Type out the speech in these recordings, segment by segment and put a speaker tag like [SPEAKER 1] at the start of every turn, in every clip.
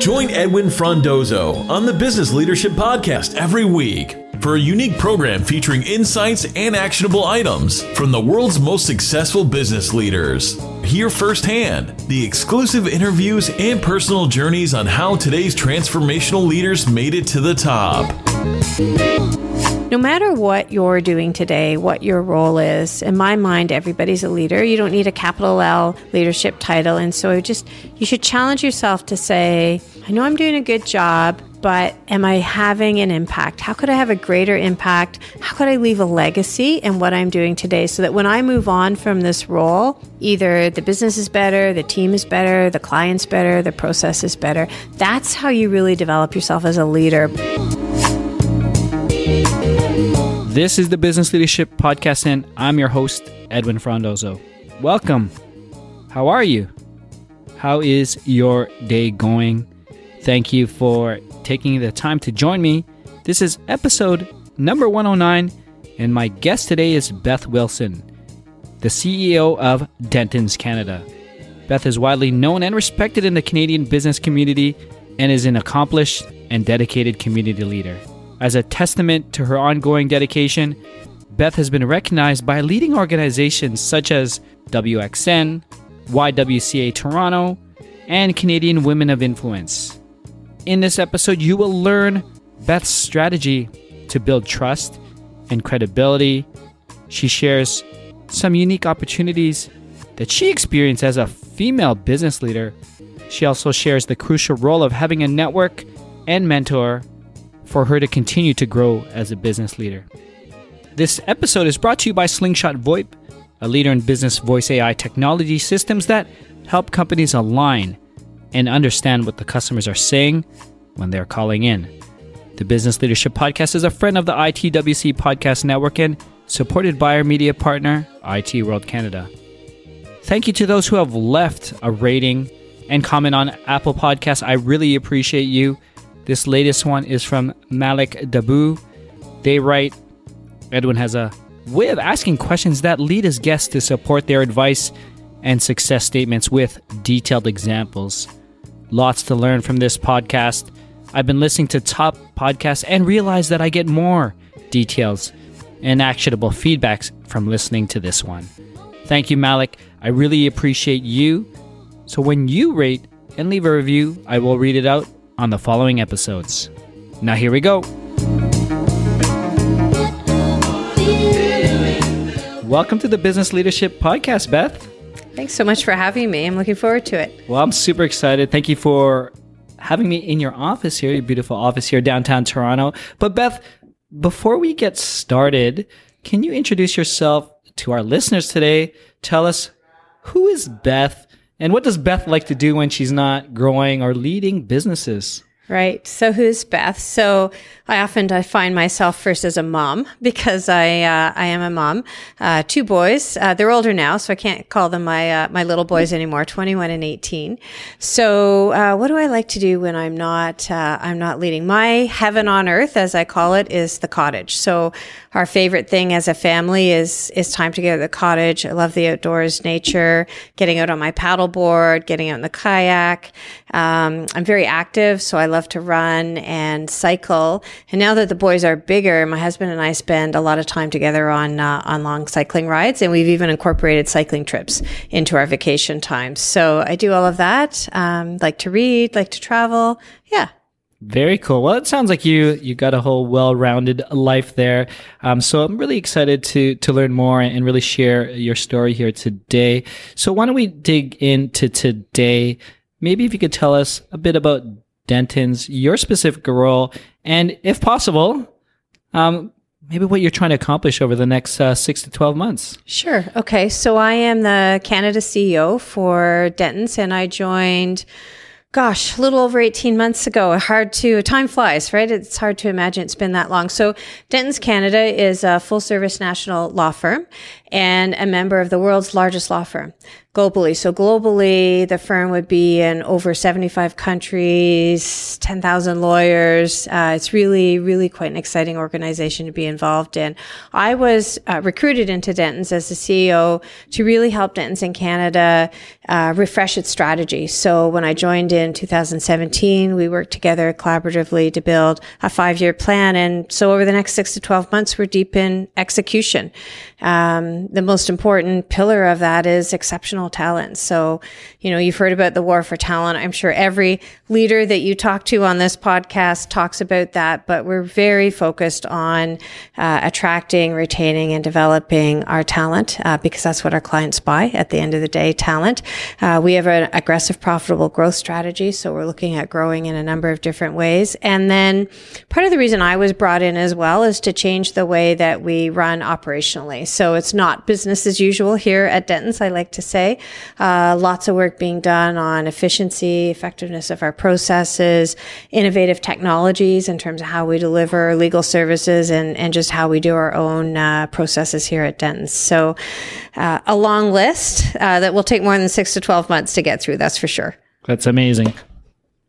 [SPEAKER 1] Join Edwin Frondozo on the Business Leadership Podcast every week for a unique program featuring insights and actionable items from the world's most successful business leaders. Hear firsthand the exclusive interviews and personal journeys on how today's transformational leaders made it to the top.
[SPEAKER 2] No matter what you're doing today, what your role is, in my mind, everybody's a leader. You don't need a capital L leadership title. And so just, you should challenge yourself to say, I know I'm doing a good job, but am I having an impact? How could I have a greater impact? How could I leave a legacy in what I'm doing today so that when I move on from this role, either the business is better, the team is better, the client's better, the process is better. That's how you really develop yourself as a leader.
[SPEAKER 3] This is the Business Leadership Podcast, and I'm your host, Edwin Frondozo. Welcome. How are you? How is your day going? Thank you for taking the time to join me. This is episode number 109, and my guest today is Beth Wilson, the CEO of Dentons Canada. Beth is widely known and respected in the Canadian business community and is an accomplished and dedicated community leader. As a testament to her ongoing dedication, Beth has been recognized by leading organizations such as WXN, YWCA Toronto, and Canadian Women of Influence. In this episode, you will learn Beth's strategy to build trust and credibility. She shares some unique opportunities that she experienced as a female business leader. She also shares the crucial role of having a network and mentor for her to continue to grow as a business leader. This episode is brought to you by Slingshot VoIP, a leader in business voice AI technology systems that help companies align and understand what the customers are saying when they're calling in. The Business Leadership Podcast is a friend of the ITWC Podcast Network and supported by our media partner, IT World Canada. Thank you to those who have left a rating and comment on Apple Podcasts. I really appreciate you. This latest one is from Malik Dabu. They write Edwin has a way of asking questions that lead his guests to support their advice and success statements with detailed examples. Lots to learn from this podcast. I've been listening to top podcasts and realize that I get more details and actionable feedbacks from listening to this one. Thank you, Malik. I really appreciate you. So when you rate and leave a review, I will read it out on the following episodes. Now, here we go. Welcome to the Business Leadership Podcast, Beth.
[SPEAKER 2] Thanks so much for having me. I'm looking forward to it.
[SPEAKER 3] Well, I'm super excited. Thank you for having me in your office here, your beautiful office here downtown Toronto. But, Beth, before we get started, can you introduce yourself to our listeners today? Tell us who is Beth and what does Beth like to do when she's not growing or leading businesses?
[SPEAKER 2] Right. So who's Beth? So I often I find myself first as a mom because I uh, I am a mom. Uh, two boys. Uh, they're older now, so I can't call them my uh, my little boys anymore. Twenty one and eighteen. So uh, what do I like to do when I'm not uh, I'm not leading? My heaven on earth, as I call it, is the cottage. So our favorite thing as a family is is time together at the cottage. I love the outdoors, nature, getting out on my paddleboard, getting out in the kayak. Um, I'm very active, so I love to run and cycle. And now that the boys are bigger, my husband and I spend a lot of time together on uh, on long cycling rides, and we've even incorporated cycling trips into our vacation times. So I do all of that. Um, like to read, like to travel. Yeah,
[SPEAKER 3] very cool. Well, it sounds like you you got a whole well-rounded life there. Um, so I'm really excited to to learn more and really share your story here today. So why don't we dig into today? Maybe if you could tell us a bit about Dentons, your specific role, and if possible, um, maybe what you're trying to accomplish over the next uh, six to 12 months.
[SPEAKER 2] Sure. Okay. So I am the Canada CEO for Dentons, and I joined gosh, a little over 18 months ago. Hard to, time flies, right? It's hard to imagine it's been that long. So Dentons Canada is a full service national law firm and a member of the world's largest law firm globally. So globally, the firm would be in over 75 countries, 10,000 lawyers. Uh, it's really, really quite an exciting organization to be involved in. I was uh, recruited into Dentons as the CEO to really help Dentons in Canada uh, refresh its strategy. So when I joined in 2017, we worked together collaboratively to build a five-year plan. And so over the next six to 12 months, we're deep in execution. Um, the most important pillar of that is exceptional talent. So, you know, you've heard about the war for talent. I'm sure every leader that you talk to on this podcast talks about that, but we're very focused on uh, attracting, retaining, and developing our talent uh, because that's what our clients buy at the end of the day, talent. Uh, we have an aggressive, profitable growth strategy. So we're looking at growing in a number of different ways. And then part of the reason I was brought in as well is to change the way that we run operationally. So it's not business as usual here at Dentons, I like to say. Uh, lots of work being done on efficiency, effectiveness of our processes, innovative technologies in terms of how we deliver legal services and, and just how we do our own uh, processes here at Dentons. So uh, a long list uh, that will take more than six to 12 months to get through, that's for sure.
[SPEAKER 3] That's amazing.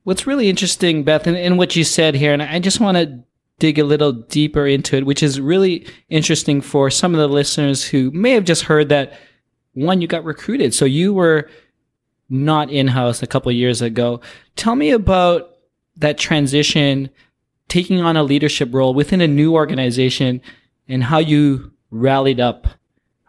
[SPEAKER 3] What's really interesting, Beth, in, in what you said here, and I just want to dig a little deeper into it, which is really interesting for some of the listeners who may have just heard that one, you got recruited. So you were not in house a couple years ago. Tell me about that transition, taking on a leadership role within a new organization and how you rallied up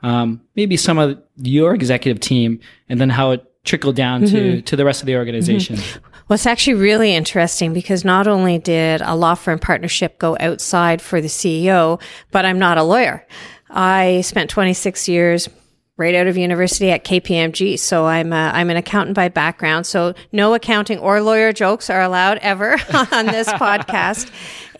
[SPEAKER 3] um, maybe some of your executive team and then how it trickled down mm-hmm. to, to the rest of the organization. Mm-hmm.
[SPEAKER 2] Well, it's actually really interesting because not only did a law firm partnership go outside for the CEO, but I'm not a lawyer. I spent 26 years right out of university at KPMG. So I'm a, I'm an accountant by background. So no accounting or lawyer jokes are allowed ever on this podcast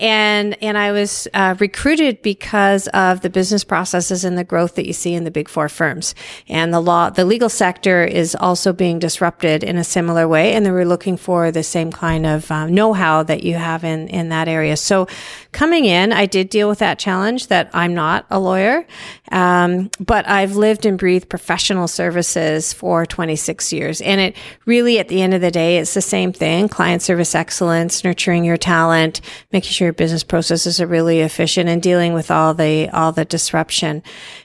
[SPEAKER 2] and and I was uh, recruited because of the business processes and the growth that you see in the big four firms. And the law, the legal sector is also being disrupted in a similar way, and they were looking for the same kind of uh, know-how that you have in in that area. So, coming in, I did deal with that challenge. That I'm not a lawyer, um, but I've lived and breathed professional services for 26 years, and it really, at the end of the day, it's the same thing: client service excellence, nurturing your talent, making sure your business processes are really efficient and dealing with all the all the disruption.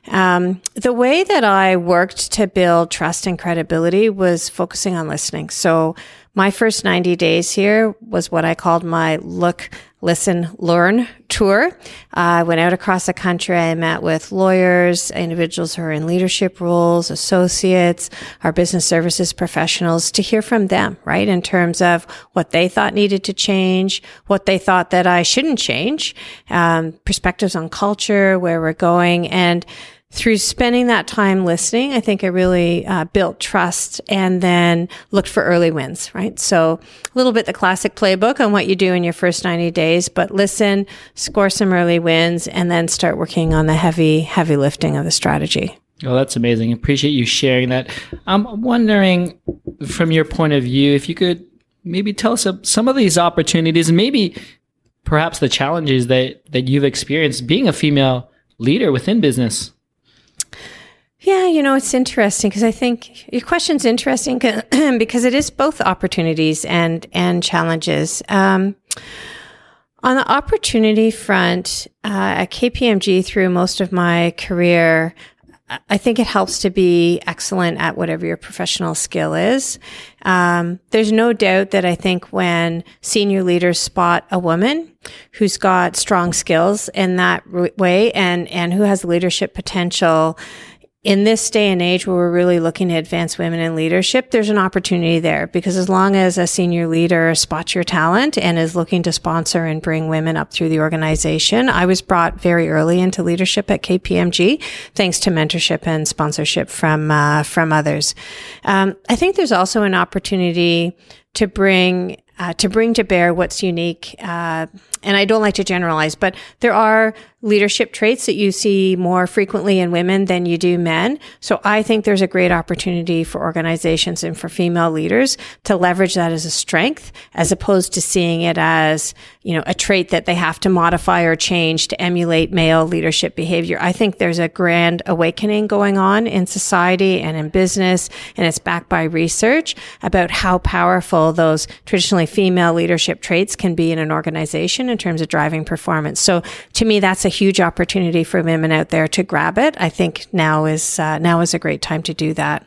[SPEAKER 2] Um, the way that I worked to build trust and credibility was focusing on listening. So my first 90 days here was what I called my look, listen, learn tour. Uh, I went out across the country. I met with lawyers, individuals who are in leadership roles, associates, our business services professionals to hear from them, right? In terms of what they thought needed to change, what they thought that I shouldn't change, um, perspectives on culture, where we're going. And through spending that time listening, I think I really uh, built trust and then looked for early wins, right? So a little bit the classic playbook on what you do in your first 90 days, but listen, score some early wins, and then start working on the heavy, heavy lifting of the strategy.
[SPEAKER 3] Oh, that's amazing. Appreciate you sharing that. I'm wondering from your point of view, if you could maybe tell us some of these opportunities and maybe perhaps the challenges that, that you've experienced being a female leader within business.
[SPEAKER 2] Yeah, you know, it's interesting because I think your question's interesting because it is both opportunities and and challenges. Um, on the opportunity front, uh, at KPMG through most of my career, I think it helps to be excellent at whatever your professional skill is. Um, there's no doubt that I think when senior leaders spot a woman who's got strong skills in that way and and who has leadership potential, in this day and age where we're really looking to advance women in leadership, there's an opportunity there because as long as a senior leader spots your talent and is looking to sponsor and bring women up through the organization, I was brought very early into leadership at KPMG, thanks to mentorship and sponsorship from uh, from others. Um, I think there's also an opportunity to bring uh, to bring to bear what's unique. Uh, and I don't like to generalize, but there are leadership traits that you see more frequently in women than you do men. So I think there's a great opportunity for organizations and for female leaders to leverage that as a strength as opposed to seeing it as, you know, a trait that they have to modify or change to emulate male leadership behavior. I think there's a grand awakening going on in society and in business, and it's backed by research about how powerful those traditionally female leadership traits can be in an organization in terms of driving performance. So to me, that's a huge opportunity for women out there to grab it. I think now is, uh, now is a great time to do that.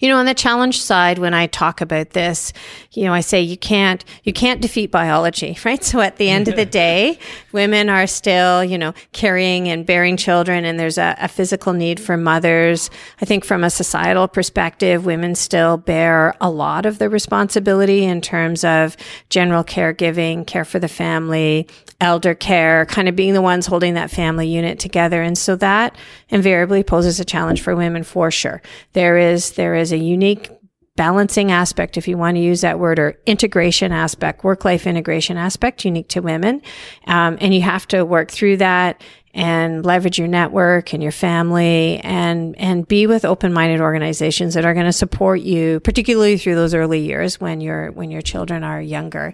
[SPEAKER 2] You know, on the challenge side, when I talk about this, you know, I say you can't, you can't defeat biology, right? So at the end of the day, women are still, you know, carrying and bearing children and there's a, a, physical need for mothers. I think from a societal perspective, women still bear a lot of the responsibility in terms of general caregiving, care for the family, elder care, kind of being the ones holding that family unit together. And so that invariably poses a challenge for women for sure. There is, there is a unique balancing aspect, if you want to use that word, or integration aspect, work life integration aspect unique to women. Um, and you have to work through that and leverage your network and your family and and be with open-minded organizations that are going to support you particularly through those early years when your when your children are younger.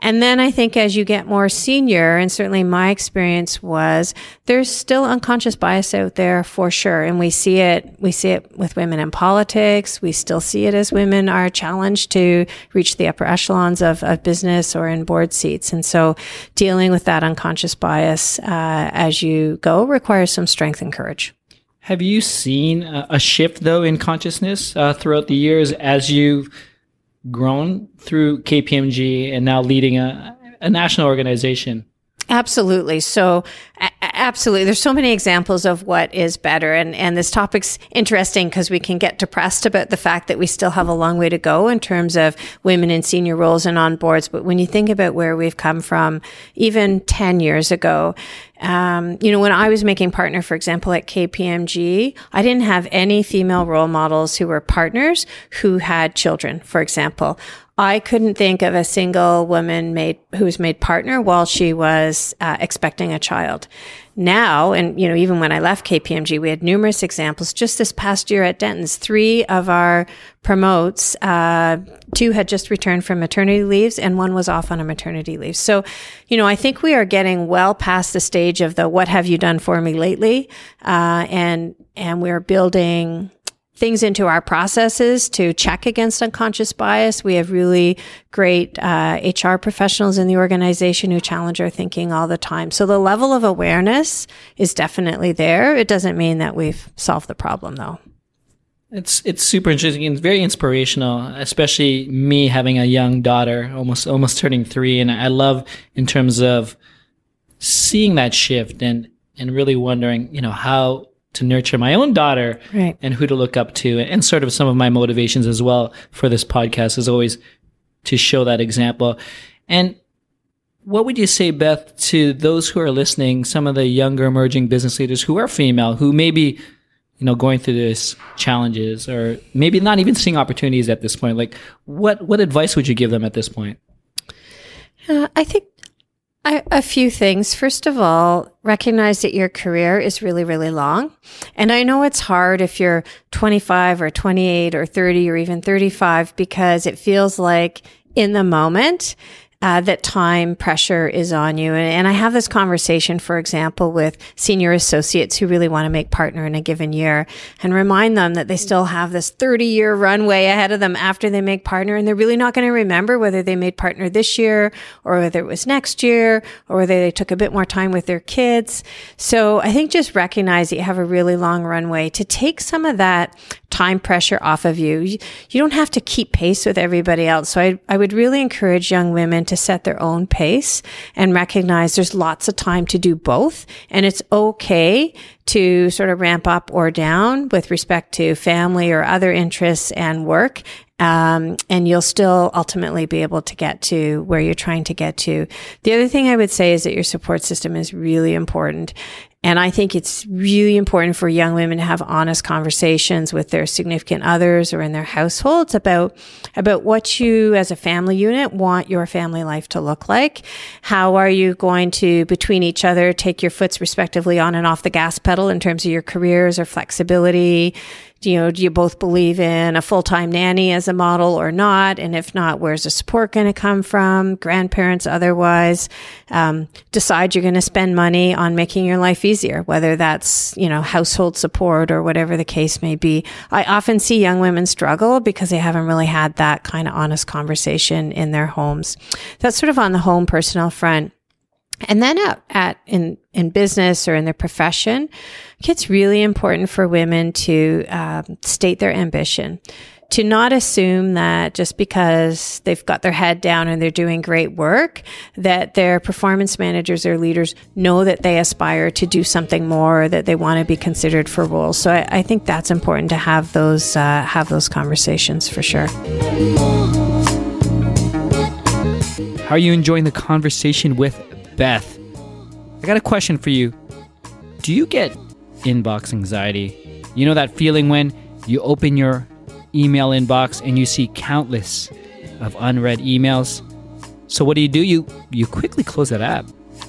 [SPEAKER 2] And then i think as you get more senior and certainly my experience was there's still unconscious bias out there for sure. And we see it we see it with women in politics. We still see it as women are challenged to reach the upper echelons of, of business or in board seats. And so dealing with that unconscious bias uh, as you go requires some strength and courage.
[SPEAKER 3] Have you seen a shift though in consciousness uh, throughout the years as you've grown through KPMG and now leading a, a national organization?
[SPEAKER 2] Absolutely. So, absolutely. There's so many examples of what is better. And, and this topic's interesting because we can get depressed about the fact that we still have a long way to go in terms of women in senior roles and on boards. But when you think about where we've come from, even 10 years ago, um, you know, when I was making partner, for example, at KPMG, I didn't have any female role models who were partners who had children, for example. I couldn't think of a single woman made who was made partner while she was uh, expecting a child. Now, and you know, even when I left KPMG, we had numerous examples. Just this past year at Dentons, three of our promotes, uh, two had just returned from maternity leaves, and one was off on a maternity leave. So, you know, I think we are getting well past the stage of the "What have you done for me lately?" Uh, and and we're building things into our processes to check against unconscious bias. We have really great uh, HR professionals in the organization who challenge our thinking all the time. So the level of awareness is definitely there. It doesn't mean that we've solved the problem, though.
[SPEAKER 3] It's it's super interesting and very inspirational, especially me having a young daughter, almost almost turning three, and I love in terms of seeing that shift and and really wondering, you know, how to nurture my own daughter
[SPEAKER 2] right.
[SPEAKER 3] and who to look up to. And sort of some of my motivations as well for this podcast is always to show that example. And what would you say beth to those who are listening some of the younger emerging business leaders who are female who may be you know going through this challenges or maybe not even seeing opportunities at this point? Like what what advice would you give them at this point?
[SPEAKER 2] Uh, i think I, a few things. First of all, recognize that your career is really, really long. And I know it's hard if you're 25 or 28 or 30 or even 35 because it feels like in the moment uh, that time pressure is on you. And, and, I have this conversation, for example, with senior associates who really want to make partner in a given year and remind them that they still have this 30 year runway ahead of them after they make partner. And they're really not going to remember whether they made partner this year or whether it was next year or whether they took a bit more time with their kids. So I think just recognize that you have a really long runway to take some of that time pressure off of you. You, don't have to keep pace with everybody else. So I, I would really encourage young women to set their own pace and recognize there's lots of time to do both. And it's okay to sort of ramp up or down with respect to family or other interests and work. Um, and you'll still ultimately be able to get to where you're trying to get to. The other thing I would say is that your support system is really important. And I think it's really important for young women to have honest conversations with their significant others or in their households about, about what you as a family unit want your family life to look like. How are you going to, between each other, take your foots respectively on and off the gas pedal in terms of your careers or flexibility? Do you know, do you both believe in a full time nanny as a model or not? And if not, where's the support going to come from? Grandparents, otherwise. Um, decide you're going to spend money on making your life easier, whether that's, you know, household support or whatever the case may be. I often see young women struggle because they haven't really had that kind of honest conversation in their homes. That's sort of on the home personal front. And then at, at in in business or in their profession, it's really important for women to um, state their ambition, to not assume that just because they've got their head down and they're doing great work, that their performance managers or leaders know that they aspire to do something more, that they want to be considered for roles. So I, I think that's important to have those uh, have those conversations for sure.
[SPEAKER 3] How are you enjoying the conversation with Beth? I got a question for you. Do you get inbox anxiety? You know that feeling when you open your email inbox and you see countless of unread emails? So what do you do? You you quickly close that app.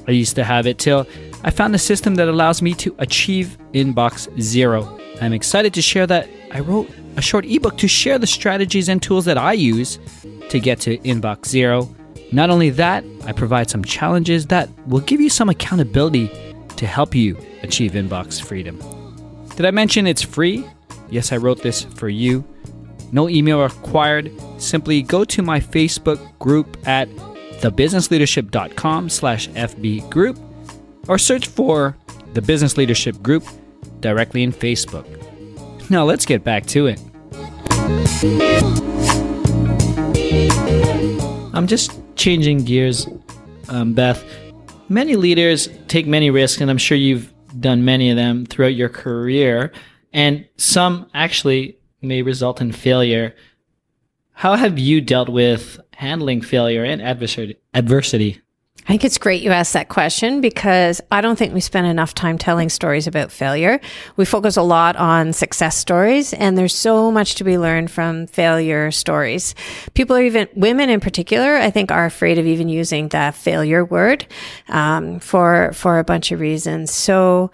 [SPEAKER 3] I used to have it till I found a system that allows me to achieve inbox zero. I'm excited to share that I wrote a short ebook to share the strategies and tools that I use to get to inbox zero. Not only that, I provide some challenges that will give you some accountability to help you achieve inbox freedom. Did I mention it's free? Yes, I wrote this for you. No email required. Simply go to my Facebook group at thebusinessleadership.com slash FB group or search for the Business Leadership Group directly in Facebook. Now let's get back to it. I'm just changing gears, um, Beth. Many leaders take many risks, and I'm sure you've done many of them throughout your career, and some actually may result in failure. How have you dealt with handling failure and adversity? adversity?
[SPEAKER 2] I think it's great you asked that question because I don't think we spend enough time telling stories about failure. We focus a lot on success stories and there's so much to be learned from failure stories. People are even, women in particular, I think are afraid of even using the failure word, um, for, for a bunch of reasons. So,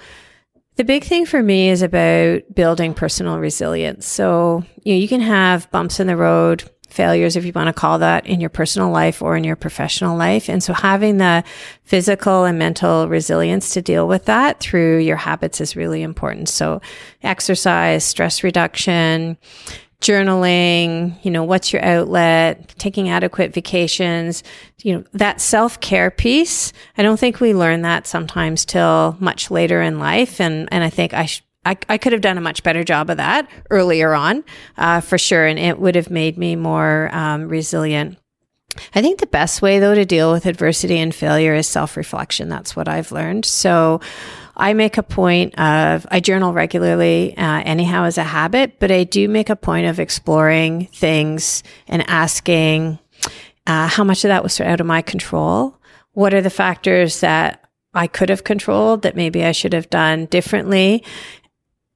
[SPEAKER 2] the big thing for me is about building personal resilience. So, you know, you can have bumps in the road, failures, if you want to call that, in your personal life or in your professional life. And so having the physical and mental resilience to deal with that through your habits is really important. So exercise, stress reduction, journaling, you know, what's your outlet, taking adequate vacations, you know, that self care piece. I don't think we learn that sometimes till much later in life. And, and I think I should I, I could have done a much better job of that earlier on, uh, for sure. And it would have made me more um, resilient. I think the best way, though, to deal with adversity and failure is self reflection. That's what I've learned. So I make a point of, I journal regularly, uh, anyhow, as a habit, but I do make a point of exploring things and asking uh, how much of that was out of my control. What are the factors that I could have controlled that maybe I should have done differently?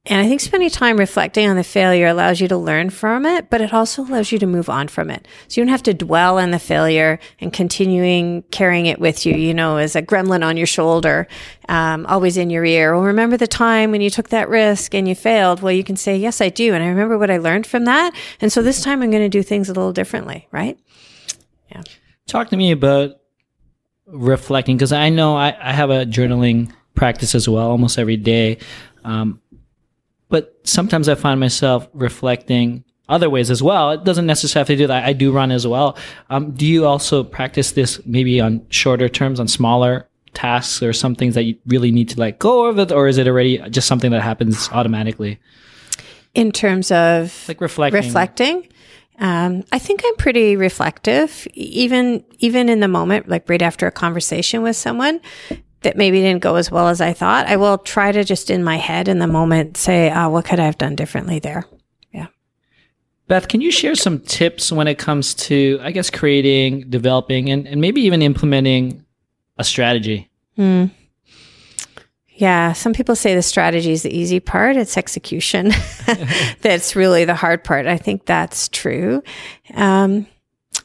[SPEAKER 2] And I think spending time reflecting on the failure allows you to learn from it, but it also allows you to move on from it. So you don't have to dwell on the failure and continuing carrying it with you, you know, as a gremlin on your shoulder, um, always in your ear. Well, remember the time when you took that risk and you failed? Well, you can say, yes, I do. And I remember what I learned from that. And so this time I'm going to do things a little differently, right?
[SPEAKER 3] Yeah. Talk to me about reflecting because I know I, I have a journaling practice as well almost every day. Um, but sometimes I find myself reflecting other ways as well. It doesn't necessarily have to do that. I do run as well. Um, do you also practice this maybe on shorter terms, on smaller tasks or some things that you really need to let go of it, or is it already just something that happens automatically?
[SPEAKER 2] In terms of
[SPEAKER 3] like reflecting,
[SPEAKER 2] reflecting. Um, I think I'm pretty reflective, even even in the moment, like right after a conversation with someone that maybe didn't go as well as I thought, I will try to just in my head in the moment say, oh, what could I have done differently there? Yeah.
[SPEAKER 3] Beth, can you share some tips when it comes to, I guess, creating, developing, and, and maybe even implementing a strategy?
[SPEAKER 2] Hmm. Yeah, some people say the strategy is the easy part. It's execution that's really the hard part. I think that's true. Um,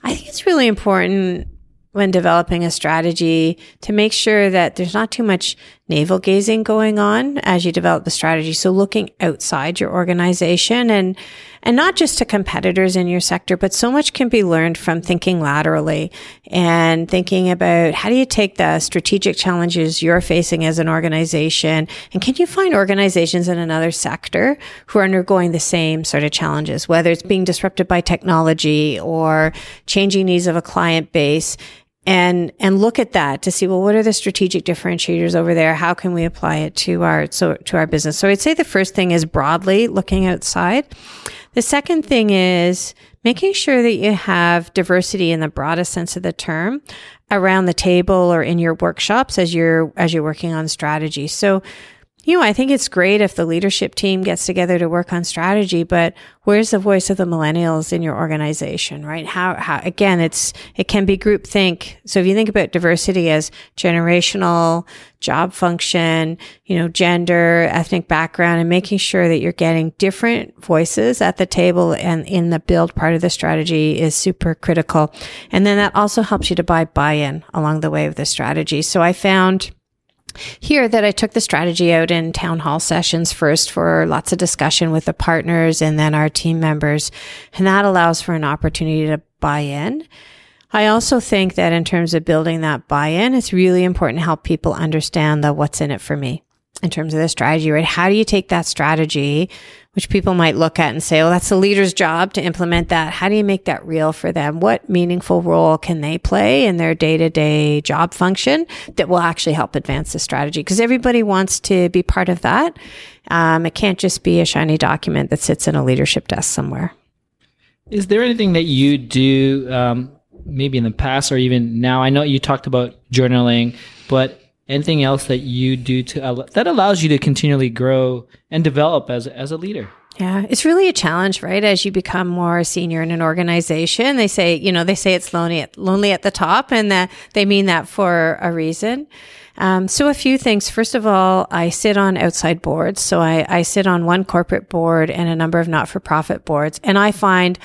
[SPEAKER 2] I think it's really important when developing a strategy to make sure that there's not too much navel gazing going on as you develop the strategy. So looking outside your organization and, and not just to competitors in your sector, but so much can be learned from thinking laterally and thinking about how do you take the strategic challenges you're facing as an organization and can you find organizations in another sector who are undergoing the same sort of challenges, whether it's being disrupted by technology or changing needs of a client base and and look at that to see well what are the strategic differentiators over there? How can we apply it to our so to our business? So i'd say the first thing is broadly looking outside. The second thing is making sure that you have diversity in the broadest sense of the term around the table or in your workshops as you're as you're working on strategy. So you know, I think it's great if the leadership team gets together to work on strategy, but where's the voice of the millennials in your organization, right? How, how, again, it's, it can be groupthink. So if you think about diversity as generational, job function, you know, gender, ethnic background, and making sure that you're getting different voices at the table and in the build part of the strategy is super critical. And then that also helps you to buy buy-in along the way of the strategy. So I found, here that I took the strategy out in town hall sessions first for lots of discussion with the partners and then our team members. And that allows for an opportunity to buy in. I also think that in terms of building that buy in, it's really important to help people understand the what's in it for me in terms of the strategy, right? How do you take that strategy which people might look at and say, well, that's the leader's job to implement that. How do you make that real for them? What meaningful role can they play in their day to day job function that will actually help advance the strategy? Because everybody wants to be part of that. Um, it can't just be a shiny document that sits in a leadership desk somewhere.
[SPEAKER 3] Is there anything that you do, um, maybe in the past or even now? I know you talked about journaling, but anything else that you do to that allows you to continually grow and develop as as a leader
[SPEAKER 2] yeah, it's really a challenge, right? As you become more senior in an organization, they say, you know, they say it's lonely at, lonely at the top, and that they mean that for a reason. Um, so a few things. First of all, I sit on outside boards. So I, I sit on one corporate board and a number of not-for-profit boards, and I find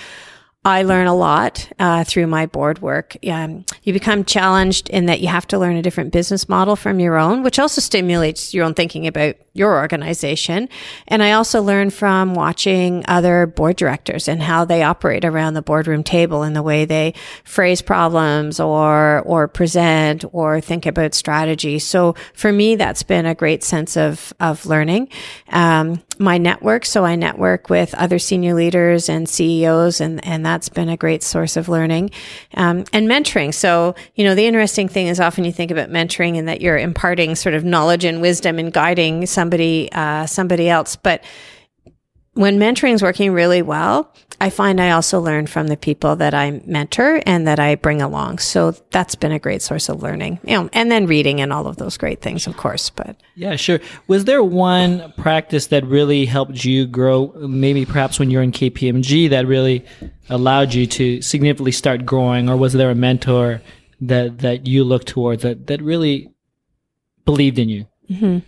[SPEAKER 2] I learn a lot uh, through my board work. Um, you become challenged in that you have to learn a different business model from your own, which also stimulates your own thinking about your organization. And I also learn from watching other board directors and how they operate around the boardroom table and the way they phrase problems or or present or think about strategy. So for me, that's been a great sense of of learning. Um, my network, so I network with other senior leaders and CEOs, and and that that's been a great source of learning um, and mentoring. So, you know, the interesting thing is often you think about mentoring and that you're imparting sort of knowledge and wisdom and guiding somebody, uh, somebody else. But when mentoring is working really well, I find I also learn from the people that I mentor and that I bring along. So that's been a great source of learning, you know, and then reading and all of those great things, of course. But
[SPEAKER 3] yeah, sure. Was there one practice that really helped you grow? Maybe perhaps when you're in KPMG that really allowed you to significantly start growing, or was there a mentor that that you looked towards that that really believed in you?
[SPEAKER 2] Mm-hmm.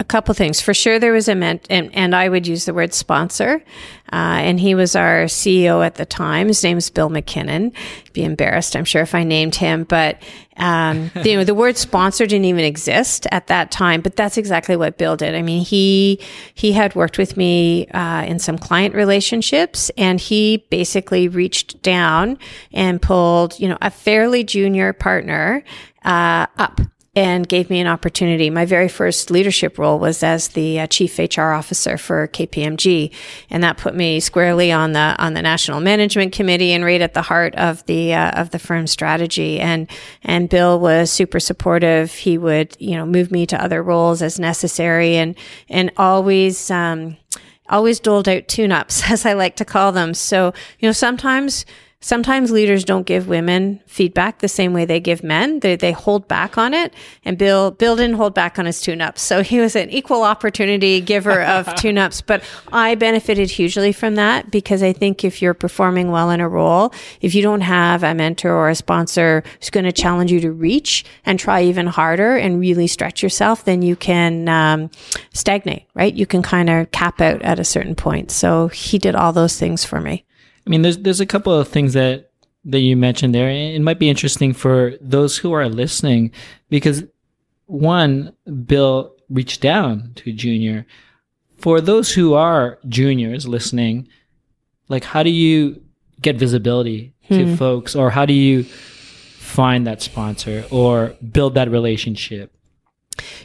[SPEAKER 2] A couple things. For sure, there was a ment, and, and I would use the word sponsor. Uh, and he was our CEO at the time. His name is Bill MacKinnon. Be embarrassed, I'm sure, if I named him. But um, you know, the word sponsor didn't even exist at that time. But that's exactly what Bill did. I mean, he he had worked with me uh, in some client relationships, and he basically reached down and pulled, you know, a fairly junior partner uh, up and gave me an opportunity. My very first leadership role was as the uh, chief HR officer for KPMG, and that put me squarely on the on the national management committee and right at the heart of the uh, of the firm's strategy. And and Bill was super supportive. He would you know move me to other roles as necessary, and and always. Um, always doled out tune-ups as I like to call them. So, you know, sometimes Sometimes leaders don't give women feedback the same way they give men. They, they hold back on it. And Bill, Bill didn't hold back on his tune ups. So he was an equal opportunity giver of tune ups. But I benefited hugely from that because I think if you're performing well in a role, if you don't have a mentor or a sponsor who's going to challenge you to reach and try even harder and really stretch yourself, then you can um, stagnate, right? You can kind of cap out at a certain point. So he did all those things for me.
[SPEAKER 3] I mean, there's there's a couple of things that that you mentioned there. It might be interesting for those who are listening because one, Bill reached down to junior. For those who are juniors listening, like how do you get visibility to hmm. folks or how do you find that sponsor or build that relationship?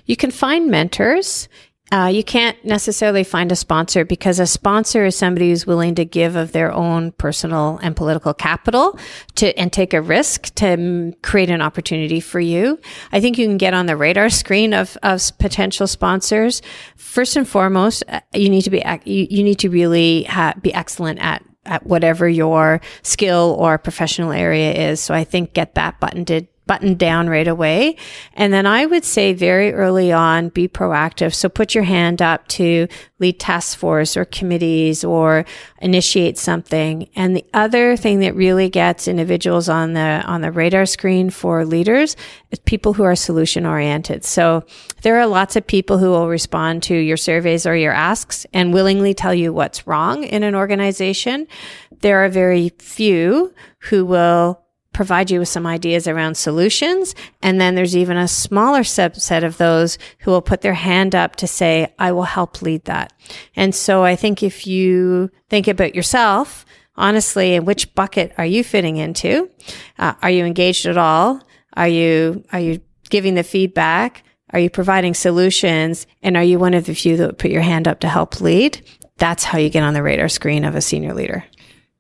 [SPEAKER 2] You can find mentors. Uh, you can't necessarily find a sponsor because a sponsor is somebody who's willing to give of their own personal and political capital to and take a risk to mm, create an opportunity for you. I think you can get on the radar screen of, of potential sponsors. First and foremost, uh, you need to be ac- you, you need to really ha- be excellent at at whatever your skill or professional area is. So I think get that buttoned buttoned down right away. And then I would say very early on, be proactive. So put your hand up to lead task force or committees or initiate something. And the other thing that really gets individuals on the, on the radar screen for leaders is people who are solution oriented. So there are lots of people who will respond to your surveys or your asks and willingly tell you what's wrong in an organization. There are very few who will provide you with some ideas around solutions. And then there's even a smaller subset of those who will put their hand up to say, I will help lead that. And so I think if you think about yourself, honestly, in which bucket are you fitting into? Uh, are you engaged at all? Are you, are you giving the feedback? Are you providing solutions? And are you one of the few that would put your hand up to help lead? That's how you get on the radar screen of a senior leader.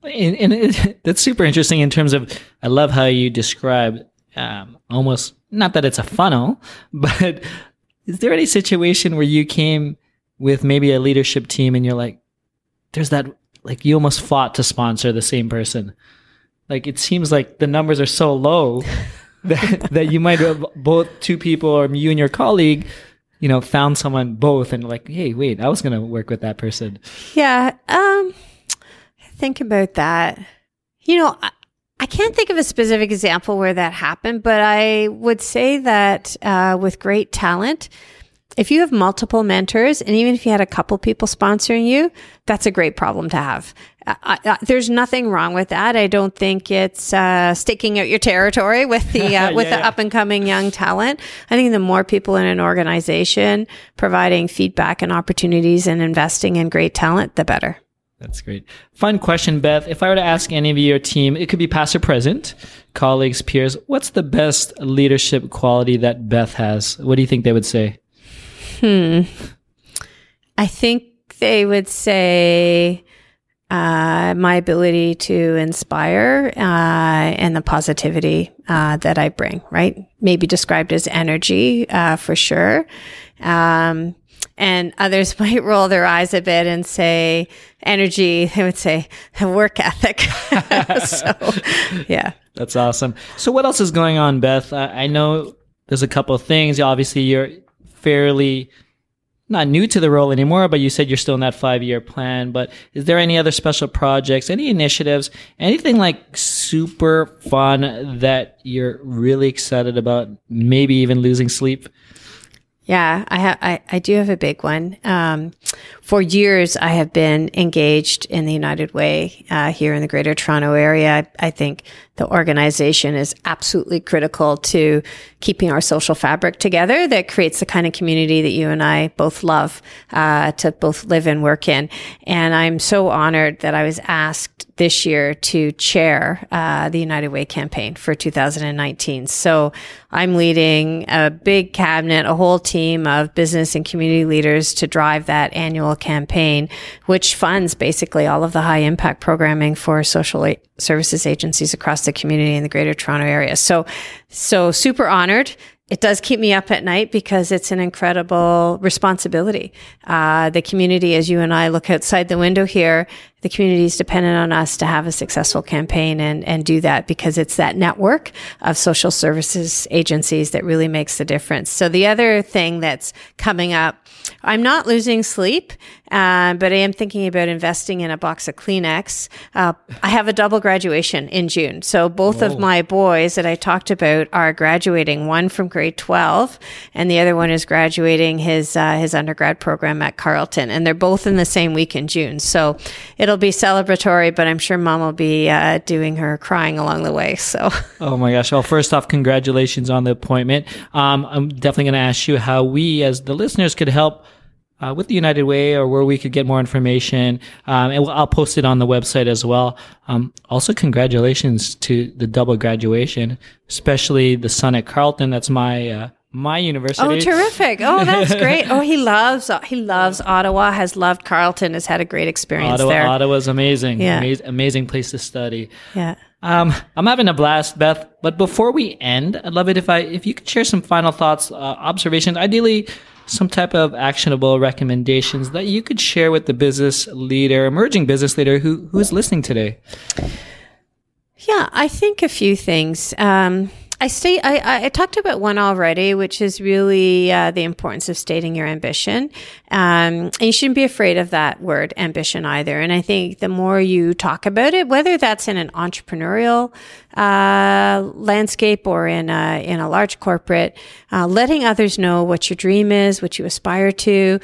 [SPEAKER 3] And, and it, that's super interesting in terms of, I love how you describe um, almost, not that it's a funnel, but is there any situation where you came with maybe a leadership team and you're like, there's that, like you almost fought to sponsor the same person? Like it seems like the numbers are so low that, that you might have both two people or you and your colleague, you know, found someone both and like, hey, wait, I was going to work with that person.
[SPEAKER 2] Yeah. Um, think about that. You know, I, I can't think of a specific example where that happened, but I would say that uh, with great talent, if you have multiple mentors, and even if you had a couple people sponsoring you, that's a great problem to have. I, I, there's nothing wrong with that. I don't think it's uh, staking out your territory with the uh, with
[SPEAKER 3] Yeah,
[SPEAKER 2] the
[SPEAKER 3] yeah.
[SPEAKER 2] up and coming young talent. I think the more people in an organization providing feedback and opportunities and investing in great talent, the better.
[SPEAKER 3] That's great. Fun question, Beth. If I were to ask any of your team, it could be past or present, colleagues, peers, what's the best leadership quality that Beth has? What do you think they would say? Hmm.
[SPEAKER 2] I think they would say uh, my ability to inspire uh, and the positivity uh, that I bring, right? Maybe described as energy uh, for sure. Um, and others might roll their eyes a bit and say energy. They would say work ethic. so, yeah.
[SPEAKER 3] That's awesome. So, what else is going on, Beth? I, I know there's a couple of things. Obviously, you're fairly not new to the role anymore, but you said you're still in that five year plan. But is there any other special projects, any initiatives, anything like super fun that you're really excited about, maybe even losing sleep?
[SPEAKER 2] Yeah, I, ha- I I do have a big one. Um, for years, I have been engaged in the United Way uh, here in the Greater Toronto area. I, I think the organization is absolutely critical to keeping our social fabric together. That creates the kind of community that you and I both love uh, to both live and work in. And I'm so honored that I was asked this year to chair uh, the United Way campaign for 2019. So I'm leading a big cabinet, a whole team of business and community leaders to drive that annual campaign, which funds basically all of the high impact programming for social a- services agencies across the community in the Greater Toronto area. So, so super honored. It does keep me up at night because it's an incredible responsibility. Uh, the community, as you and I look outside the window here, the community is dependent on us to have a successful campaign and, and do that because it's that network of social services agencies that really makes the difference. So the other thing that's coming up I'm not losing sleep, uh, but I am thinking about investing in a box of Kleenex. Uh, I have a double graduation in June. So both of my boys that I talked about are graduating, one from grade 12 and the other one is graduating his, uh, his undergrad program at Carleton. And they're both in the same week in June. So it'll be celebratory, but I'm sure mom will be uh, doing her crying along the way. So.
[SPEAKER 3] Oh my gosh. Well, first off, congratulations on the appointment. Um, I'm definitely going to ask you how we as the listeners could help uh, with the United Way or where we could get more information. Um, and I'll post it on the website as well. Um, also, congratulations to the double graduation, especially the son at Carleton. That's my uh, my university.
[SPEAKER 2] Oh, terrific! Oh, that's great. Oh, he loves he loves Ottawa. Has loved Carleton. Has had a great experience
[SPEAKER 3] Ottawa,
[SPEAKER 2] there.
[SPEAKER 3] Ottawa's amazing.
[SPEAKER 2] Yeah.
[SPEAKER 3] Amaz- amazing place to study.
[SPEAKER 2] Yeah.
[SPEAKER 3] Um, I'm having a blast, Beth. But before we end, I'd love it if I if you could share some final thoughts, uh, observations, ideally some type of actionable recommendations that you could share with the business leader, emerging business leader who who is listening today.
[SPEAKER 2] Yeah, I think a few things. Um, I stay. I, I talked about one already, which is really uh, the importance of stating your ambition. Um, and you shouldn't be afraid of that word ambition either. And I think the more you talk about it, whether that's in an entrepreneurial uh, landscape or in a, in a large corporate, uh, letting others know what your dream is, what you aspire to,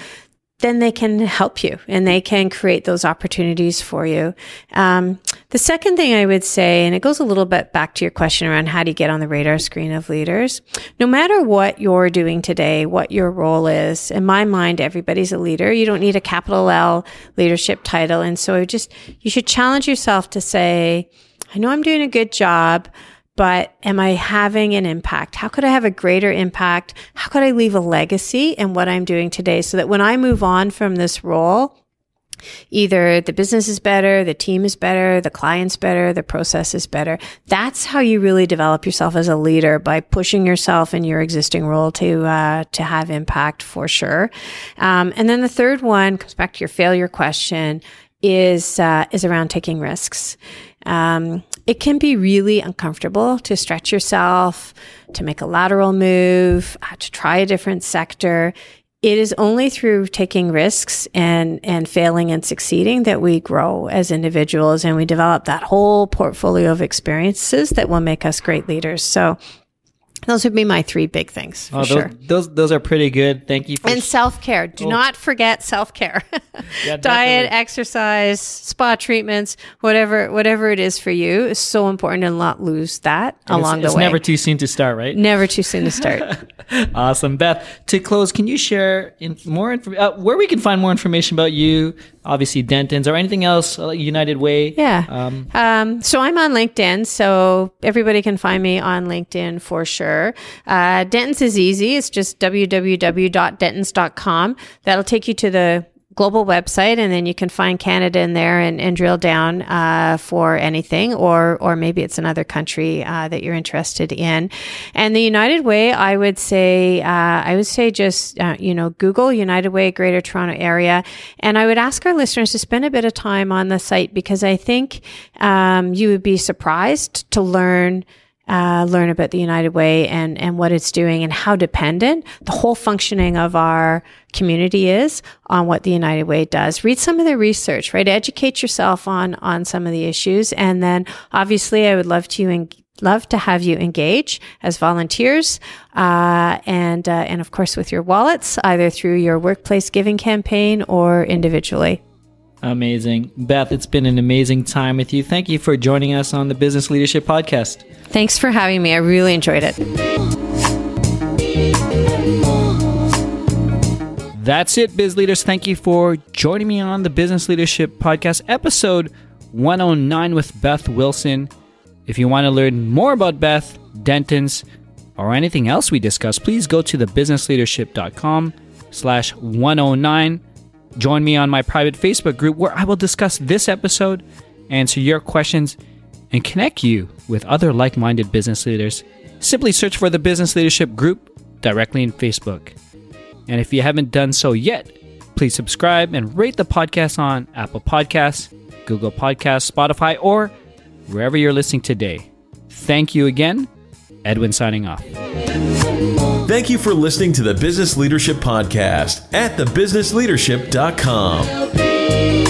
[SPEAKER 2] then they can help you and they can create those opportunities for you. Um, the second thing I would say, and it goes a little bit back to your question around how do you get on the radar screen of leaders, no matter what you're doing today, what your role is, in my mind, everybody's a leader. You don't need a capital L leadership title. And so just, you should challenge yourself to say, I know I'm doing a good job but am I having an impact? How could I have a greater impact? How could I leave a legacy in what I'm doing today so that when I move on from this role, either the business is better, the team is better, the client's better, the process is better. That's how you really develop yourself as a leader by pushing yourself in your existing role to uh, to have impact for sure. Um, and then the third one comes back to your failure question is uh, is around taking risks. Um, it can be really uncomfortable to stretch yourself, to make a lateral move, uh, to try a different sector. It is only through taking risks and, and failing and succeeding that we grow as individuals and we develop that whole portfolio of experiences that will make us great leaders. So those would be my three big things for
[SPEAKER 3] Oh, those,
[SPEAKER 2] sure.
[SPEAKER 3] those those are pretty good. Thank you for
[SPEAKER 2] And self care. Do
[SPEAKER 3] Oh.
[SPEAKER 2] not forget self care.
[SPEAKER 3] Yeah,
[SPEAKER 2] Diet, exercise, spa treatments, whatever whatever it is for you is so important and not lose that
[SPEAKER 3] It's-
[SPEAKER 2] along
[SPEAKER 3] it's
[SPEAKER 2] the way.
[SPEAKER 3] It's never too soon to start, right?
[SPEAKER 2] Never too soon to start.
[SPEAKER 3] Awesome, Beth. To close, can you share in more information uh, where we can find more information about you? Obviously, Dentons or anything else, uh, like United Way.
[SPEAKER 2] Yeah.
[SPEAKER 3] Um,
[SPEAKER 2] Um, so I'm on LinkedIn, so everybody can find me on LinkedIn for sure. Uh, Dentons is easy. It's just www.dentons.com. That'll take you to the global website, and then you can find Canada in there and, and drill down uh, for anything, or or maybe it's another country uh, that you're interested in. And the United Way, I would say, uh, I would say just uh, you know Google United Way Greater Toronto Area, and I would ask our listeners to spend a bit of time on the site because I think um, you would be surprised to learn uh, learn about the United Way and, and what it's doing and how dependent the whole functioning of our community is on what the United Way does. Read some of the research, right? Educate yourself on, on some of the issues. And then obviously I would love to en- love to have you engage as volunteers, uh, and, uh, and of course with your wallets, either through your workplace giving campaign or individually.
[SPEAKER 3] Amazing, Beth. It's been an amazing time with you. Thank you for joining us on the Business Leadership Podcast.
[SPEAKER 2] Thanks for having me. I really enjoyed it.
[SPEAKER 3] That's it, biz leaders. Thank you for joining me on the Business Leadership Podcast, episode 109 with Beth Wilson. If you want to learn more about Beth, Dentons, or anything else we discuss, please go to thebusinessleadership.com slash 109. Join me on my private Facebook group where I will discuss this episode, answer your questions, and connect you with other like-minded business leaders. Simply search for the Business Leadership Group directly in Facebook. And if you haven't done so yet, please subscribe and rate the podcast on Apple Podcasts, Google Podcasts, Spotify, or wherever you're listening today. Thank you again. Edwin signing off.
[SPEAKER 1] Thank you for listening to the Business Leadership Podcast at thebusinessleadership.com.